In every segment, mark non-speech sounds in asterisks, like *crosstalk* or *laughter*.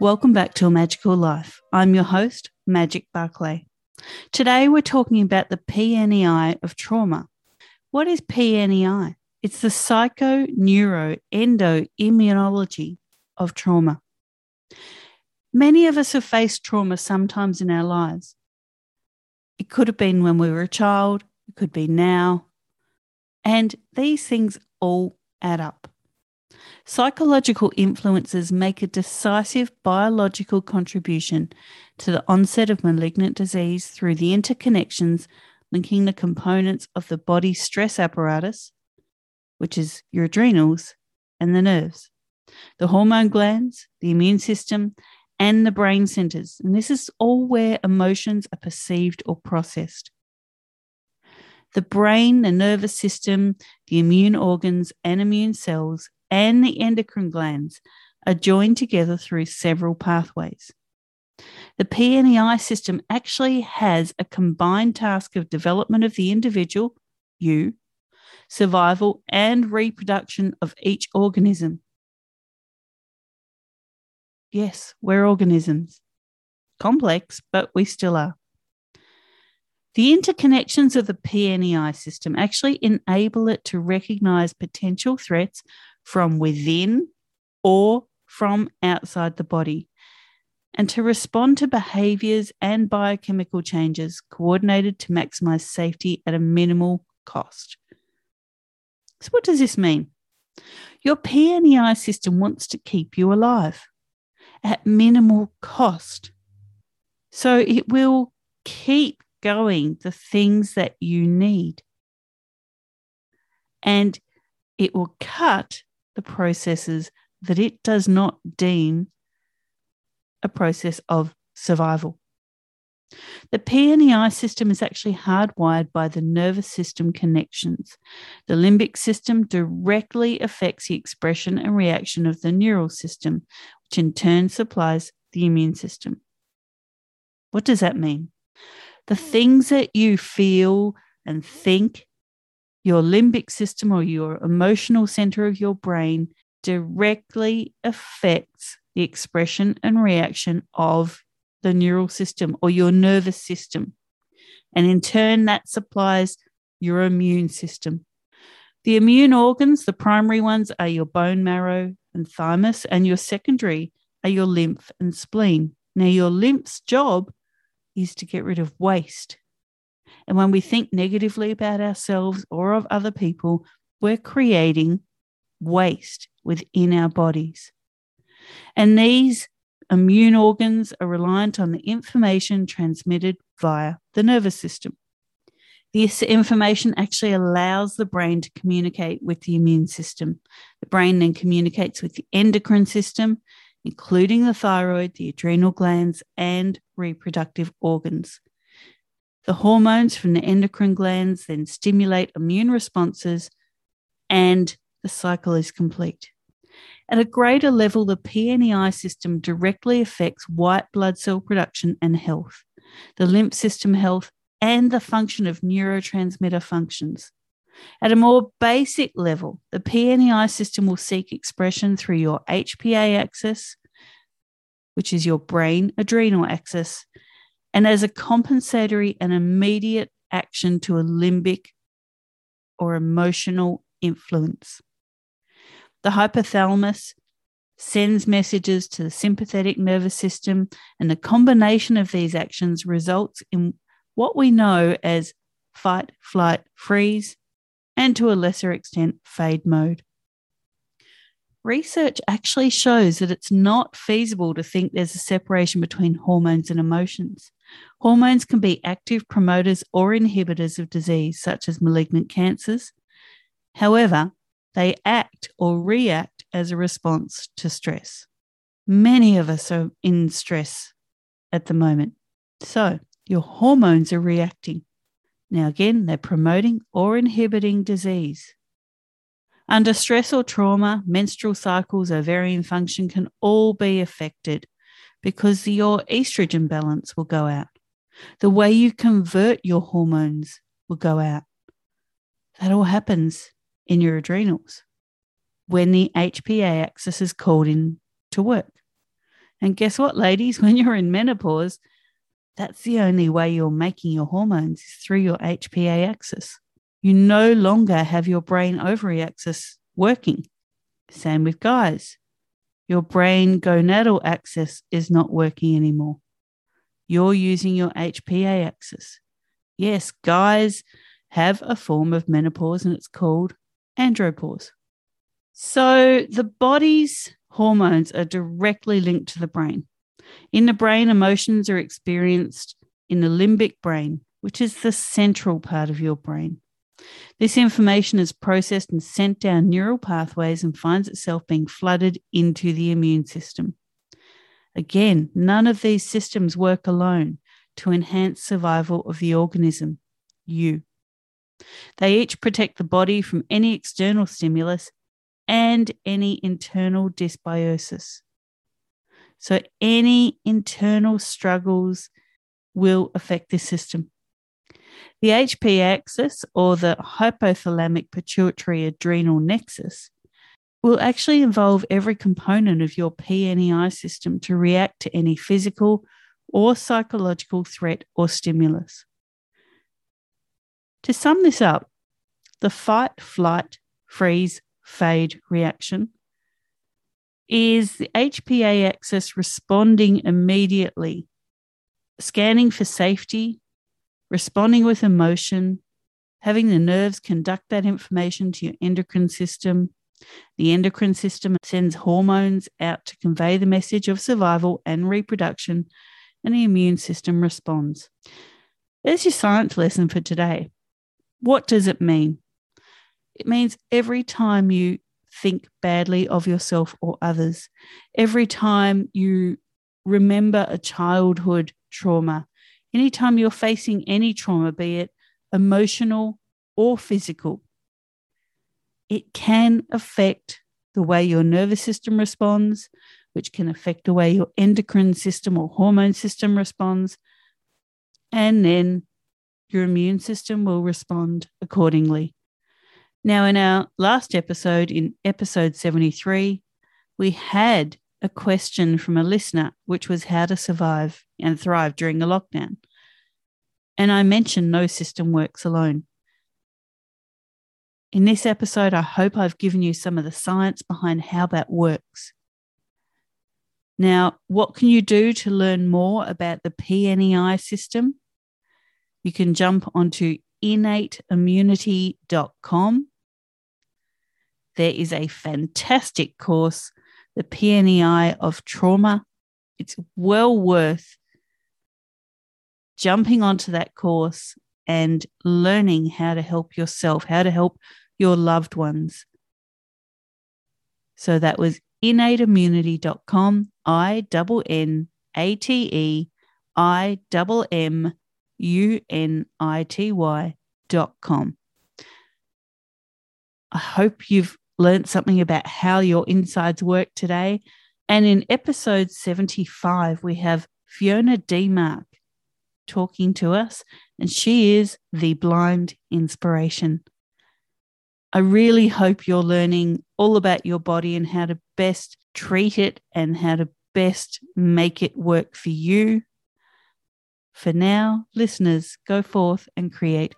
Welcome back to A Magical Life. I'm your host, Magic Barclay. Today we're talking about the PNEI of trauma. What is PNEI? It's the psycho neuro endo immunology of trauma. Many of us have faced trauma sometimes in our lives. It could have been when we were a child, it could be now. And these things all add up. Psychological influences make a decisive biological contribution to the onset of malignant disease through the interconnections linking the components of the body stress apparatus, which is your adrenals, and the nerves, the hormone glands, the immune system, and the brain centers. And this is all where emotions are perceived or processed. The brain, the nervous system, the immune organs, and immune cells and the endocrine glands are joined together through several pathways. The PNEI system actually has a combined task of development of the individual, you, survival, and reproduction of each organism. Yes, we're organisms. Complex, but we still are. The interconnections of the PNEI system actually enable it to recognize potential threats from within or from outside the body, and to respond to behaviors and biochemical changes coordinated to maximize safety at a minimal cost. So, what does this mean? Your PNEI system wants to keep you alive at minimal cost. So, it will keep going the things that you need. And it will cut the processes that it does not deem a process of survival. The PNEI system is actually hardwired by the nervous system connections. The limbic system directly affects the expression and reaction of the neural system, which in turn supplies the immune system. What does that mean? The things that you feel and think your limbic system or your emotional center of your brain directly affects the expression and reaction of the neural system or your nervous system. And in turn, that supplies your immune system. The immune organs, the primary ones, are your bone marrow and thymus, and your secondary are your lymph and spleen. Now, your lymph's job is to get rid of waste. And when we think negatively about ourselves or of other people, we're creating waste within our bodies. And these immune organs are reliant on the information transmitted via the nervous system. This information actually allows the brain to communicate with the immune system. The brain then communicates with the endocrine system, including the thyroid, the adrenal glands, and reproductive organs. The hormones from the endocrine glands then stimulate immune responses, and the cycle is complete. At a greater level, the PNEI system directly affects white blood cell production and health, the lymph system health, and the function of neurotransmitter functions. At a more basic level, the PNEI system will seek expression through your HPA axis, which is your brain adrenal axis, and as a compensatory and immediate action to a limbic or emotional influence. The hypothalamus sends messages to the sympathetic nervous system, and the combination of these actions results in what we know as fight, flight, freeze, and to a lesser extent, fade mode. Research actually shows that it's not feasible to think there's a separation between hormones and emotions. Hormones can be active promoters or inhibitors of disease, such as malignant cancers. However, they act or react as a response to stress. Many of us are in stress at the moment. So, your hormones are reacting. Now, again, they're promoting or inhibiting disease. Under stress or trauma, menstrual cycles, ovarian function can all be affected because your estrogen balance will go out. The way you convert your hormones will go out. That all happens in your adrenals when the HPA axis is called in to work. And guess what, ladies? *laughs* When you're in menopause, that's the only way you're making your hormones is through your HPA axis you no longer have your brain ovary axis working. Same with guys. Your brain gonadal axis is not working anymore. You're using your HPA axis. Yes, guys have a form of menopause and it's called andropause. So the body's hormones are directly linked to the brain. In the brain, emotions are experienced in the limbic brain, which is the central part of your brain. This information is processed and sent down neural pathways and finds itself being flooded into the immune system. Again, none of these systems work alone to enhance survival of the organism, you. They each protect the body from any external stimulus and any internal dysbiosis. So, any internal struggles will affect this system. The HP axis or the hypothalamic pituitary adrenal nexus will actually involve every component of your PNEI system to react to any physical or psychological threat or stimulus. To sum this up, the fight, flight, freeze, fade reaction is the HPA axis responding immediately, scanning for safety, responding with emotion, having the nerves conduct that information to your endocrine system. The endocrine system sends hormones out to convey the message of survival and reproduction, and the immune system responds. There's your science lesson for today. What does it mean? It means every time you think badly of yourself or others, every time you remember a childhood trauma, anytime you're facing any trauma, be it emotional or physical, it can affect the way your nervous system responds, which can affect the way your endocrine system or hormone system responds. And then your immune system will respond accordingly. Now, in our last episode, in episode 73, we had a question from a listener, which was how to survive and thrive during a lockdown. And I mentioned no system works alone. In this episode, I hope I've given you some of the science behind how that works. Now, what can you do to learn more about the PNEI system? You can jump onto innateimmunity.com. There is a fantastic course the PNEI of trauma. It's well worth jumping onto that course and learning how to help yourself, how to help your loved ones. So that was innateimmunity.com, I double N A T E I double M U N I T Y dot com. I hope you've learned something about how your insides work today. And in episode 75, we have Fiona Demark talking to us, and she is the blind inspiration. I really hope you're learning all about your body and how to best treat it and how to best make it work for you. For now, listeners, go forth and create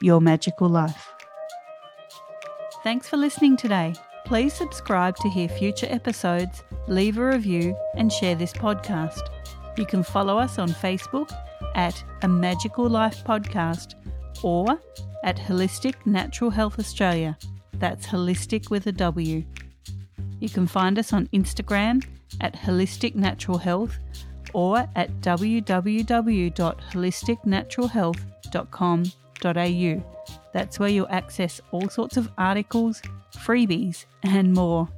your magical life. Thanks for listening today. Please subscribe to hear future episodes, leave a review, and share this podcast. You can follow us on Facebook at A Magical Life Podcast or at Wholistic Natural Health Australia. That's holistic with a W. You can find us on Instagram at Wholistic Natural Health or at www.wholisticnaturalhealth.com.au. That's where you'll access all sorts of articles, freebies, and more.